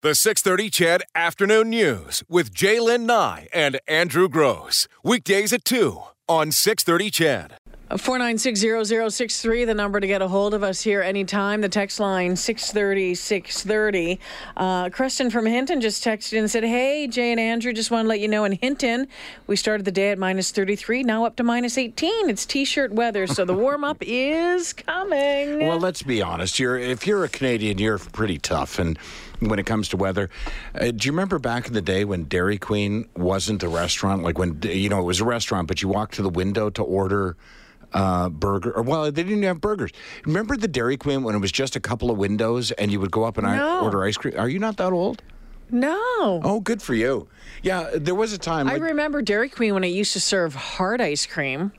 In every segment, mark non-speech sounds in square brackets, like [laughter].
The 630 CHED Afternoon News with Jaylen Nye and Andrew Gross. Weekdays at 2 on 630 CHED. 4960063, the number to get a hold of us here anytime. The text line 630 630. Uh, Creston from Hinton just texted and said, Hey, Jay and Andrew, just want to let you know in Hinton, we started the day at minus 33, now up to minus 18. It's t shirt weather, so the warm up [laughs] is coming. Well, let's be honest. You're if you're a Canadian, you're pretty tough, and when it comes to weather, uh, do you remember back in the day when Dairy Queen wasn't a restaurant? Like when you know it was a restaurant, but you walked to the window to order uh, burger. Or well, they didn't have burgers. Remember the Dairy Queen when it was just a couple of windows and you would go up and I- order ice cream? Are you not that old? no. Oh, good for you. Yeah, there was a time. I Like, remember Dairy Queen when it used to serve hard ice cream.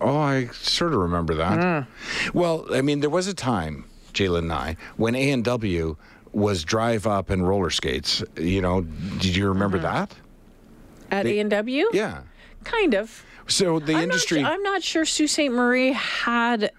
Oh, I sort of remember that. Mm. Well, I mean, there was a time, Jalen and I, when A and W was drive up and roller skates. You know, did you remember Mm-hmm. that? At A&W? Yeah. Kind of. So the I'm industry. Not, I'm not sure Sault Ste. Marie had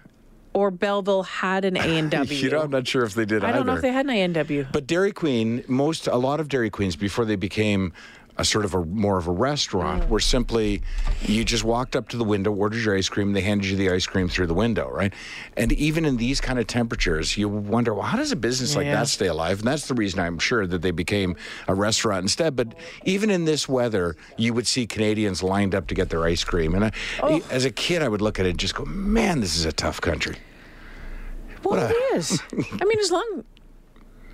or Belleville had an [laughs] A and W. you know, I'm not sure if they did I either. don't know if they had an A and W. But Dairy Queen, most a lot of Dairy Queens before they became a sort of a more of a restaurant Mm. were simply you just walked up to the window, ordered your ice cream, they handed you the ice cream through the window, right? And even in these kind of temperatures, you wonder, well, how does a business like Yeah. that stay alive? And that's the reason I'm sure that they became a restaurant instead. But even in this weather, you would see Canadians lined up to get their ice cream. And I, Oh. as a kid, I would look at it and just go, man, this is a tough country. Well, What a- it is. [laughs] I mean, as long.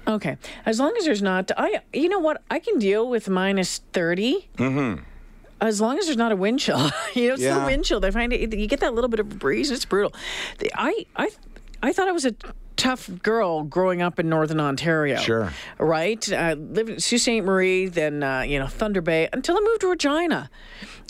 Okay, as long as there's not, I. You know what? I can deal with minus 30 Mm-hmm. As long as there's not a wind chill, [laughs] you know, it's Yeah. the wind chill. I find it. You get that little bit of a breeze. It's brutal. The, I, I, I thought it was a tough girl growing up in northern Ontario. Sure. Right. I lived in Sault Ste. Marie, then uh, you know Thunder Bay, until I moved to Regina,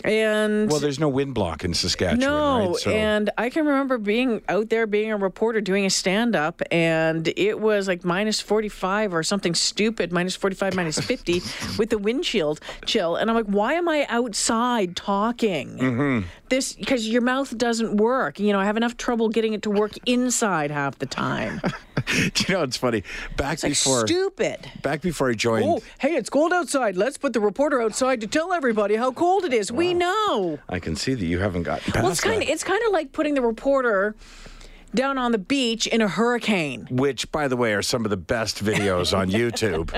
and Well, there's no wind block in Saskatchewan, no, right? So- and I can remember being out there, being a reporter, doing a stand up, and it was like minus 45 or something stupid, minus 45, minus [laughs] 50 with the windshield chill. And I'm like, why am I outside talking? Mm-hmm. This, because your mouth doesn't work. You know, I have enough trouble getting it to work inside half the time. Do [laughs] you know it's funny? Back It's like before stupid. back before I joined, Oh, hey, it's cold outside. Let's put the reporter outside to tell everybody how cold it is. We know. I can see that you haven't gotten past Well, it's kind of it's kind of like putting the reporter down on the beach in a hurricane. Which, by the way, are some of the best videos on YouTube.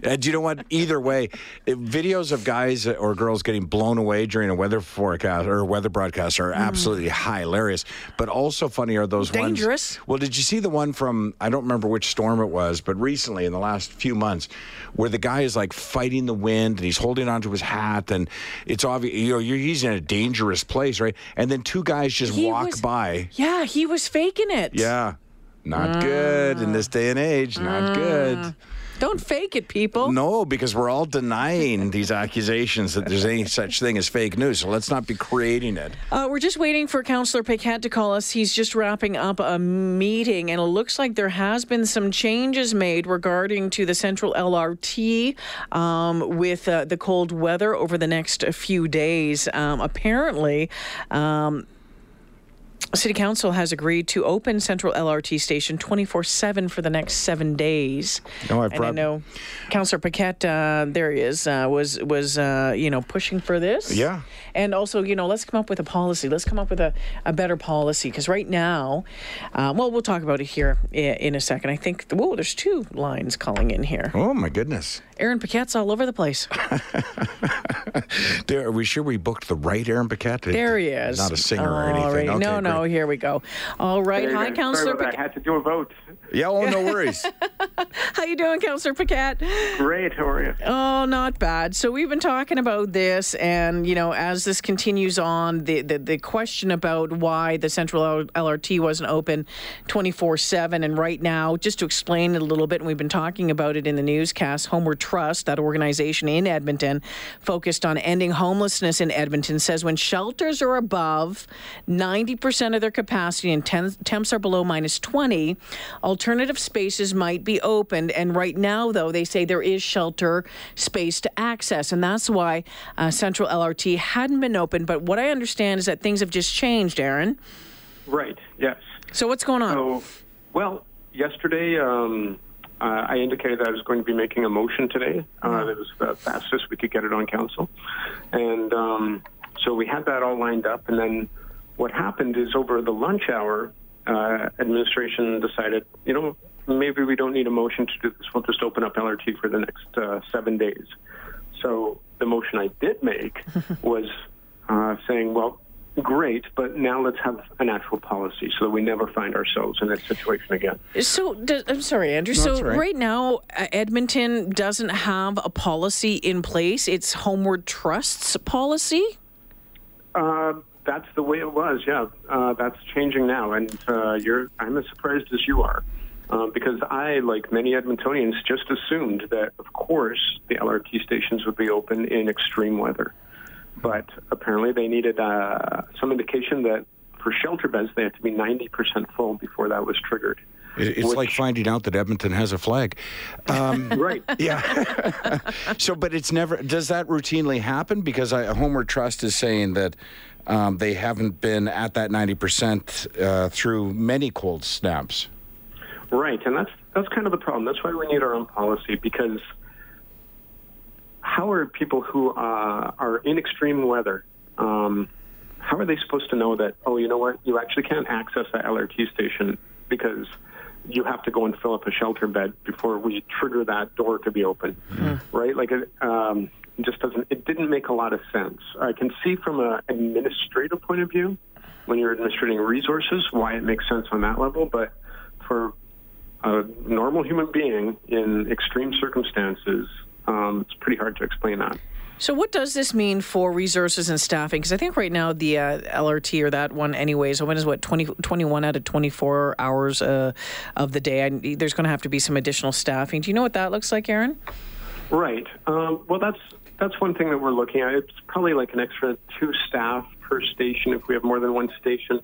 [laughs] and you know what? Either way, videos of guys or girls getting blown away during a weather forecast or weather broadcast are mm. absolutely hilarious. But also funny are those ones. Dangerous. Well, did you see the one from I don't remember which storm it was, but recently in the last few months, where the guy is like fighting the wind and he's holding onto his hat and it's obvious you know you're, he's in a dangerous place, right? And then two guys just He walk was- by. Yeah, he was faking it. Yeah. Not good in this day and age. Not good. Don't fake it, people. No, because we're all denying these accusations that there's any such thing as fake news. So let's not be creating it. Uh, we're just waiting for Councillor Paquette to call us. He's just wrapping up a meeting, and it looks like there has been some changes made regarding to the Central LRT um, with uh, the cold weather over the next few days. Um, apparently. Um, City Council has agreed to open Central LRT station 24 7 for the next seven days. No, I've and I know Councillor Paquette, uh, there he is, uh, was, was uh, you know, pushing for this. Yeah. And also, you know, let's come up with a policy. Let's come up with a, a better policy because right now, uh, well, we'll talk about it here in, in a second. I think, whoa, there's two lines calling in here. Oh, my goodness. Aaron Paquette's all over the place. [laughs] [laughs] There- Are we sure we booked the right Aaron Paquette? There he is. Not a singer or anything. right. Okay, no, no, here we go. All right. Very Hi, good. Councillor Sorry about. I had to do a vote. Yeah, oh, no worries. [laughs] How you doing, Councillor Paquette? Great, how are you? Oh, not bad. So we've been talking about this, and you know, as this continues on, the the, the question about why the Central LRT wasn't open twenty four seven, and right now, just to explain it a little bit, and we've been talking about it in the newscast. Homeward Trust, that organization in Edmonton, focused on ending homelessness in Edmonton, says when shelters are above ninety percent of their capacity and temps are below minus twenty, alternative spaces might be opened. And right now, though, they say there is shelter space to access. And that's why uh, Central LRT hadn't been open. But what I understand is that things have just changed, Aaron. Right, yes. So what's going on? So, well, yesterday, um, uh, I indicated that I was going to be making a motion today. Uh, that was the fastest we could get it on council, and um, so we had that all lined up. And then what happened is over the lunch hour, uh, administration decided, you know, maybe we don't need a motion to do this. We'll just open up LRT for the next uh, seven days. So the motion I did make [laughs] was uh, saying, well, great, but now let's have an actual policy so that we never find ourselves in that situation again. So, does, I'm sorry, Andrew. No, so, that's all right. right now, uh, Edmonton doesn't have a policy in place. It's Homeward Trust's policy. Uh, that's the way it was. Yeah, uh, that's changing now, and uh, you're. I'm as surprised as you are, uh, because I, like many Edmontonians, just assumed that, of course, the LRT stations would be open in extreme weather, but apparently they needed uh, some indication that for shelter beds they had to be 90% full before that was triggered. It- It's Which- like finding out that Edmonton has a flag. Um, [laughs] Right. yeah. [laughs] so, but it's never. Does that routinely happen? Because I, Homeward Trust is saying that um, they haven't been at that ninety percent uh, through many cold snaps. Right, and that's that's kind of the problem. That's why we need our own policy because how are people who uh, are in extreme weather? Um, how are they supposed to know that? Oh, you know what? You actually can't access that LRT station because you have to go and fill up a shelter bed before we trigger that door to be open, right? Like it um, just doesn't. It didn't make a lot of sense. I can see from an administrative point of view when you're administrating resources why it makes sense on that level, but for a normal human being in extreme circumstances, um, it's pretty hard to explain that. So, what does this mean for resources and staffing? Because I think right now the uh, LRT or that one, anyways, when is what 20, 21 out of twenty four hours uh, of the day. There's going to have to be some additional staffing. Do you know what that looks like, Aaron? Right. Um, well, that's that's one thing that we're looking at. It's probably like an extra two staff per station if we have more than one station,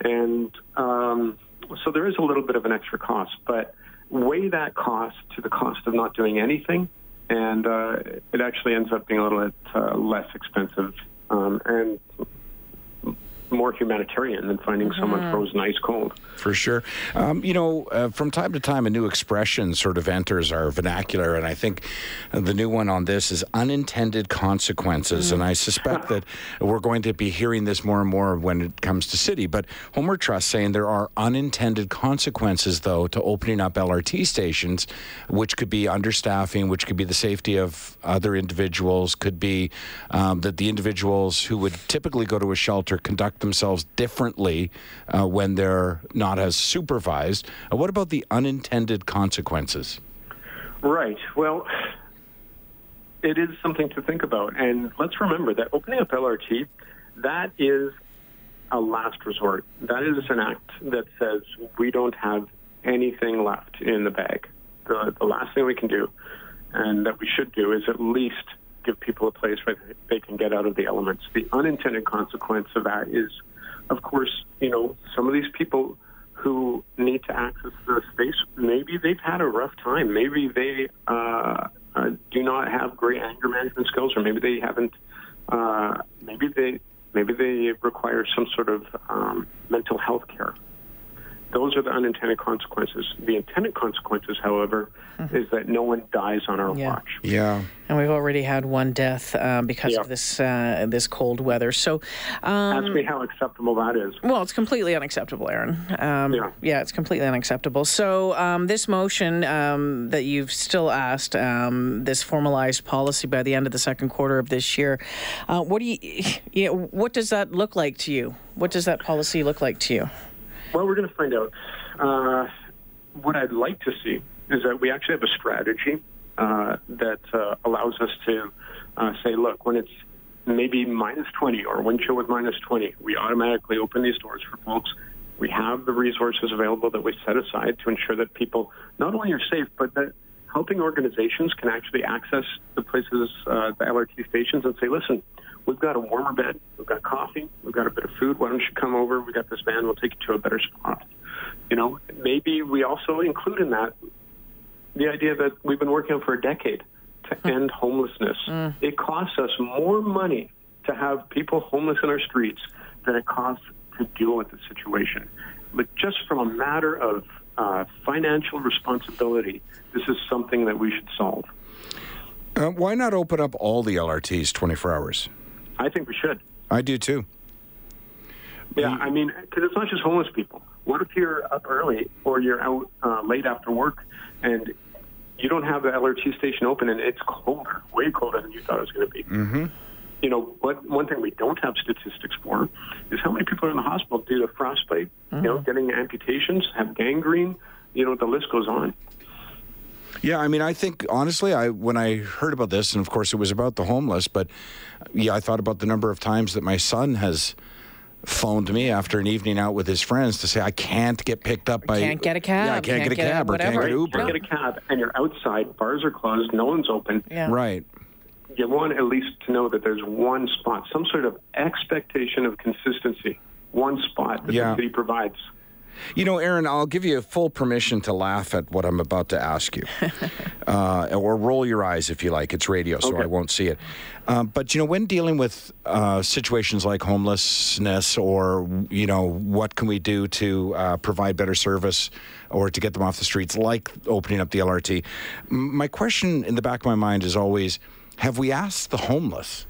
and um, so there is a little bit of an extra cost. But weigh that cost to the cost of not doing anything, and uh, it actually ends up being a little bit uh, less expensive. Um, and more humanitarian than finding someone frozen ice cold. For sure. Um, you know, uh, from time to time, a new expression sort of enters our vernacular, and I think the new one on this is unintended consequences. And I suspect that we're going to be hearing this more and more when it comes to city. But Homeward Trust saying there are unintended consequences, though, to opening up LRT stations, which could be understaffing, which could be the safety of other individuals, could be um, that the individuals who would typically go to a shelter conduct themselves differently uh, when they're not as supervised. Uh, what about the unintended consequences? Right. Well, it is something to think about. And let's remember that opening up LRT, that is a last resort. That is an act that says we don't have anything left in the bag. The, the last thing we can do, and that we should do, is at least give people a place where they can get out of the elements. The unintended consequence of that is, of course, you know, some of these people who need to access the space, maybe they've had a rough time. Maybe they uh, uh, do not have great anger management skills, or maybe they haven't. Uh, maybe they maybe they require some sort of um, mental health care. Those are the unintended consequences. The intended consequences, however, is that no one dies on our Yeah. watch. Yeah. And we've already had one death uh, because Yeah. of this uh, this cold weather. So, um, Ask me how acceptable that is. well, it's completely unacceptable, Aaron. Um, Yeah. it's completely unacceptable. So, um, this motion um, that you've still asked, um, this formalized policy by the end of the second quarter of this year, uh, what do you, [laughs] you know, what does that look like to you? What does that policy look like to you? Well, we're going to find out. Uh, what I'd like to see is that we actually have a strategy uh, that uh, allows us to uh, say, look, when it's maybe minus 20 or wind chill with minus 20, we automatically open these doors for folks. We have the resources available that we set aside to ensure that people not only are safe, but that helping organizations can actually access the places, uh, the LRT stations, and say, listen, we've got a warmer bed, we've got coffee, we've got a bit of food. Why don't you come over? We've got this van. We'll take you to a better spot. You know, maybe we also include in that the idea that we've been working on for a decade to end homelessness. It costs us more money to have people homeless in our streets than it costs to deal with the situation. But just from a matter of uh, financial responsibility, this is something that we should solve. Uh, why not open up all the LRTs 24 hours? I think we should. I do too. Yeah, I mean, because it's not just homeless people. What if you're up early or you're out uh, late after work and you don't have the LRT station open and it's colder, way colder than you thought it was going to be? Mm-hmm. You know, what one thing we don't have statistics for is how many people are in the hospital due to frostbite, you know, mm. getting amputations, have gangrene. You know, the list goes on. Yeah, I mean, I think honestly, I when I heard about this, and of course it was about the homeless, but yeah, I thought about the number of times that my son has phoned me after an evening out with his friends to say I can't get picked up by Can't get a cab, Yeah, I can't, can't get a get a cab or can't whatever. get You Uber. get a cab and you're outside, bars are closed, no one's open. Yeah. Right. You want at least to know that there's one spot, some sort of expectation of consistency, one spot that Yeah. the city provides. You know, Aaron, I'll give you full permission to laugh at what I'm about to ask you, [laughs] uh, or roll your eyes if you like. It's radio, so Okay. I won't see it. Um, but you know, when dealing with uh, situations like homelessness, or you know, what can we do to uh, provide better service or to get them off the streets, like opening up the LRT? M- My question in the back of my mind is always: Have we asked the homeless?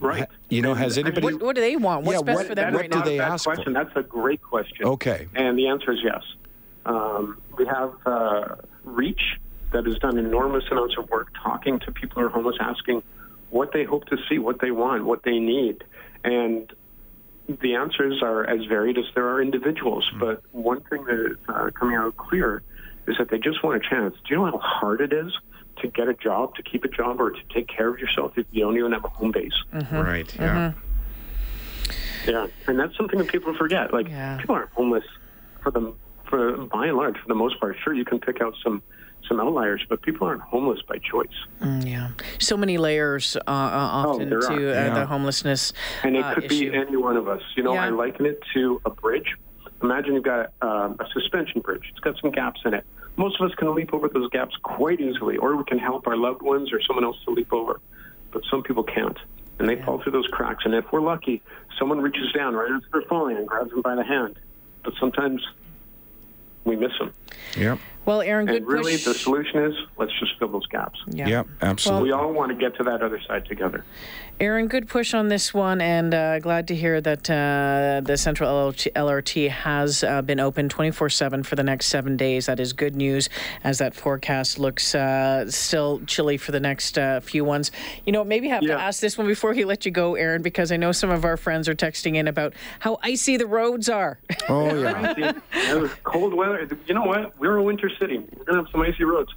Right. You know, has I mean, anybody? What, what do they want? What's Yeah, best what- for them right do now? they That ask for? question, that's a great question. Okay. And the answer is yes. Um, we have uh, Reach that has done enormous amounts of work talking to people who are homeless, asking what they hope to see, what they want, what they need. And the answers are as varied as there are individuals. Hmm. But one thing that is uh, coming out clear is that they just want a chance. Do you know how hard it is to get a job, to keep a job, or to take care of yourself if you don't even have a home base? Right. Yeah. Yeah, and that's something that people forget. Like Yeah. people aren't homeless for the for by and large for the most part. Sure, you can pick out some some outliers, but people aren't homeless by choice. Mm, yeah. So many layers uh, uh, often there are. to uh, Yeah. the homelessness And it uh, could issue. be any one of us. You know, Yeah. I liken it to a bridge. Imagine you've got um, a suspension bridge. It's got some gaps in it. Most of us can leap over those gaps quite easily, or we can help our loved ones or someone else to leap over. But some people can't, and they fall through those cracks. And if we're lucky, someone reaches down right as they're falling and grabs them by the hand. But sometimes we miss them. Yep. Well, Aaron, good And really, push. the solution is let's just fill those gaps. yeah. Yep. Absolutely. We all want to get to that other side together. Aaron, good push on this one, and uh, glad to hear that uh, the Central LRT, LRT has uh, been open 24 7 for the next seven days. That is good news as that forecast looks uh, still chilly for the next uh, few ones. You know, maybe have Yeah. to ask this one before he let you go, Aaron, because I know some of our friends are texting in about how icy the roads are. oh yeah. [laughs] It was cold weather. You know what? We're a winter city. We're going to have some icy roads.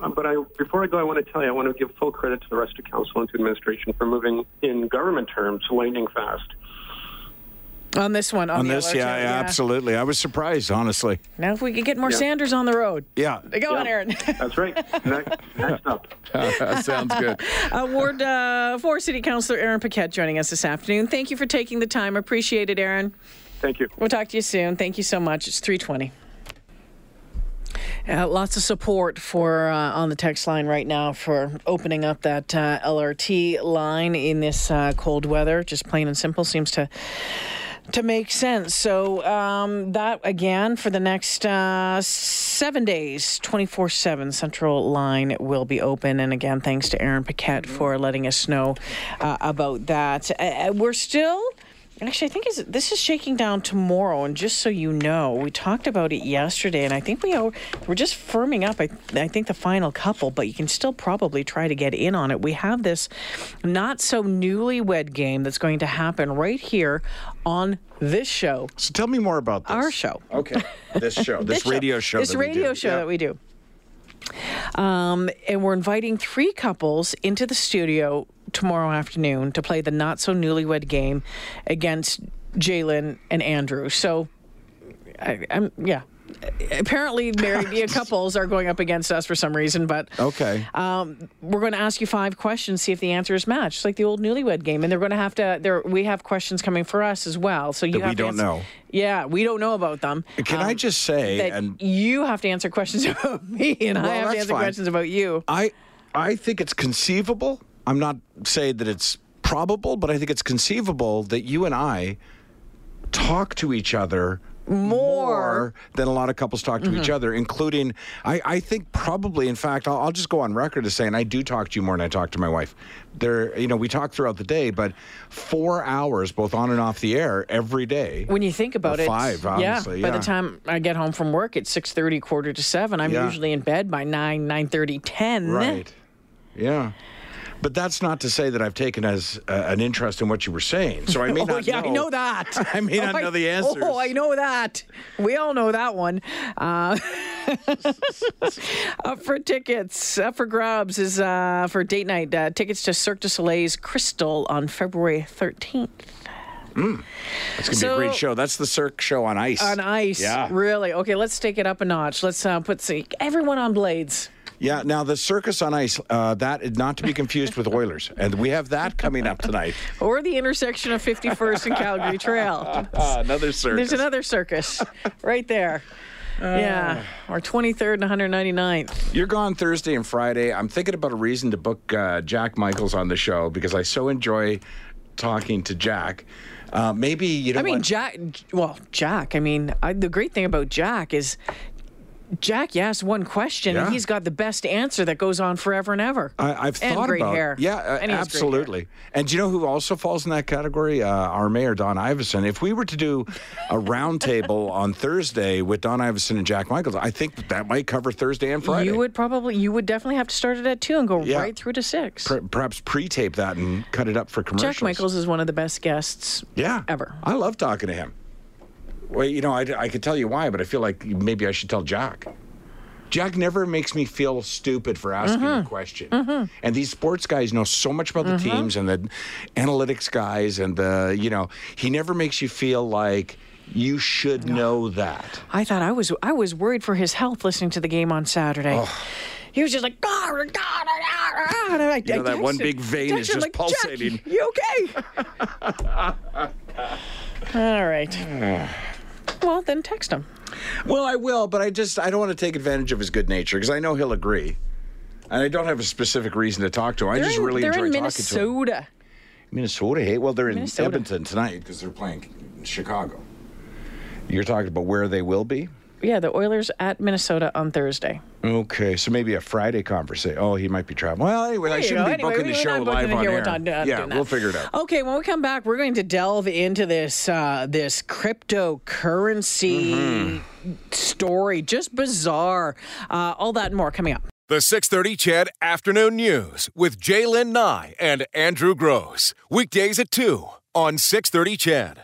Uh, but I, before I go, I want to tell you, I want to give full credit to the rest of council and to administration for moving, in government terms, lightning fast. on this one. On, On the this, LRT, yeah, absolutely. I was surprised, honestly. Now, if we could get more Yeah. Sanders on the road. Yeah. Go on, Aaron. [laughs] That's right. next, next up. [laughs] that sounds good. [laughs] Uh, Ward uh, 4 City Councilor Aaron Paquette joining us this afternoon. Thank you for taking the time. Appreciate it, Aaron. Thank you. We'll talk to you soon. Thank you so much. It's 320. Uh, lots of support for uh, on the text line right now for opening up that uh, LRT line in this uh, cold weather. Just plain and simple seems to to make sense. So um, that again for the next uh, seven days, twenty four seven, Central Line will be open. And again, thanks to Aaron Paquette for letting us know uh, about that. Uh, we're still. Actually, I think is this is shaking down tomorrow. And just so you know, we talked about it yesterday, and I think we are we're just firming up. I, I think the final couple, but you can still probably try to get in on it. We have this not so newlywed game that's going to happen right here on this show, So tell me more about this. our show. Okay. This show, [laughs] this, show. radio show. This that we radio do. show Yeah. that we do. Um, and we're inviting three couples into the studio tomorrow afternoon to play the not so newlywed game against Jalen and Andrew. So, I, I'm yeah. Apparently, married [laughs] couples are going up against us for some reason, but Okay. um, we're going to ask you five questions, see if the answers match, It's like the old newlywed game. And they're going to have to. There, we have questions coming for us as well. So you we don't answer- know. Yeah, we don't know about them. Can I Um, just say, that and you have to answer questions [laughs] about me, and I have to answer fine. questions about you. I, I think it's conceivable. I'm not saying that it's probable, but I think it's conceivable that you and I talk to each other more, than a lot of couples talk to Mm-hmm. each other, including, I, I think probably, in fact, I'll, I'll just go on record as saying I do talk to you more than I talk to my wife. There, you know, we talk throughout the day, but four hours, both on and off the air, every day. when you think about it, five, honestly, yeah. By yeah. the time I get home from work, it's six thirty, quarter to seven. I'm Yeah. usually in bed by nine, nine thirty, ten. Right. Yeah. But that's not to say that I've taken as uh, an interest in what you were saying. So I may not. [laughs] Oh not yeah, know. I know that. [laughs] I may [laughs] not Oh, know the answers. Oh, I know that. We all know that one. Uh, up for tickets, up for grabs is uh, for date night. Uh, tickets to Cirque du Soleil's Crystal on February 13th. It's going to be a great show. That's the Cirque show on ice. On ice. Yeah. Really? Okay, let's take it up a notch. Let's uh, put see, everyone on blades. Yeah. Now the circus on ice, uh, that is not to be confused with Oilers, [laughs] and we have that coming up tonight. Or the intersection of 51st and Calgary Trail. Uh, [laughs] another circus. There's another circus right there. yeah, or 23rd and 199th. You're gone Thursday and Friday. I'm thinking about a reason to book uh, Jack Michaels on the show because I so enjoy talking to Jack. Uh, maybe you know. I mean, what? Jack. Well, Jack. I mean, I, the great thing about Jack is Jack. You ask one question, Yeah. and he's got the best answer that goes on forever and ever. I, I've and thought great about hair. yeah, uh, And absolutely. And do you know who also falls in that category? Uh, our mayor Don Iveson. If we were to do a [laughs] roundtable on Thursday with Don Iveson and Jack Michaels, I think that might cover Thursday and Friday. You would probably, you would definitely have to start it at two and go Yeah. right through to six. Per- perhaps pre-tape that and cut it up for commercials. Jack Michaels is one of the best guests. yeah, ever. I love talking to him. Well, you know, I, I could tell you why, but I feel like maybe I should tell Jack. Jack never makes me feel stupid for asking Mm-hmm. a question. And these sports guys know so much about the teams and the analytics guys and the, you know, he never makes you feel like you should know that. I thought I was, I was worried for his health listening to the game on Saturday. Oh. He was just like, "Ah, ah, ah, ah, ah," and I, You know, that one texted- big vein is just like, pulsating. "Jack, you okay? [laughs] All right. [sighs] well, then text him. Well, I will, but I just I don't want to take advantage of his good nature because I know he'll agree. And I don't have a specific reason to talk to him. I They're just in, really enjoy in talking to him. Minnesota. Minnesota, hey? Well, they're in Minnesota. Edmonton tonight because they're playing Chicago. You're talking about where they will be? Yeah, the Oilers at Minnesota on Thursday. Okay, so maybe a Friday conversation. Oh, he might be traveling. Well, anyway, I There you shouldn't go. be Anyway, booking we- the show booking live on here. air. We're not, uh, yeah, doing that. we'll figure it out. Okay, when we come back, we're going to delve into this uh, this cryptocurrency Mm-hmm. story. Just bizarre. Uh, all that and more coming up. The 630 CHED Afternoon News with Jaylen Nye and Andrew Gross. Weekdays at 2 on 630 CHED.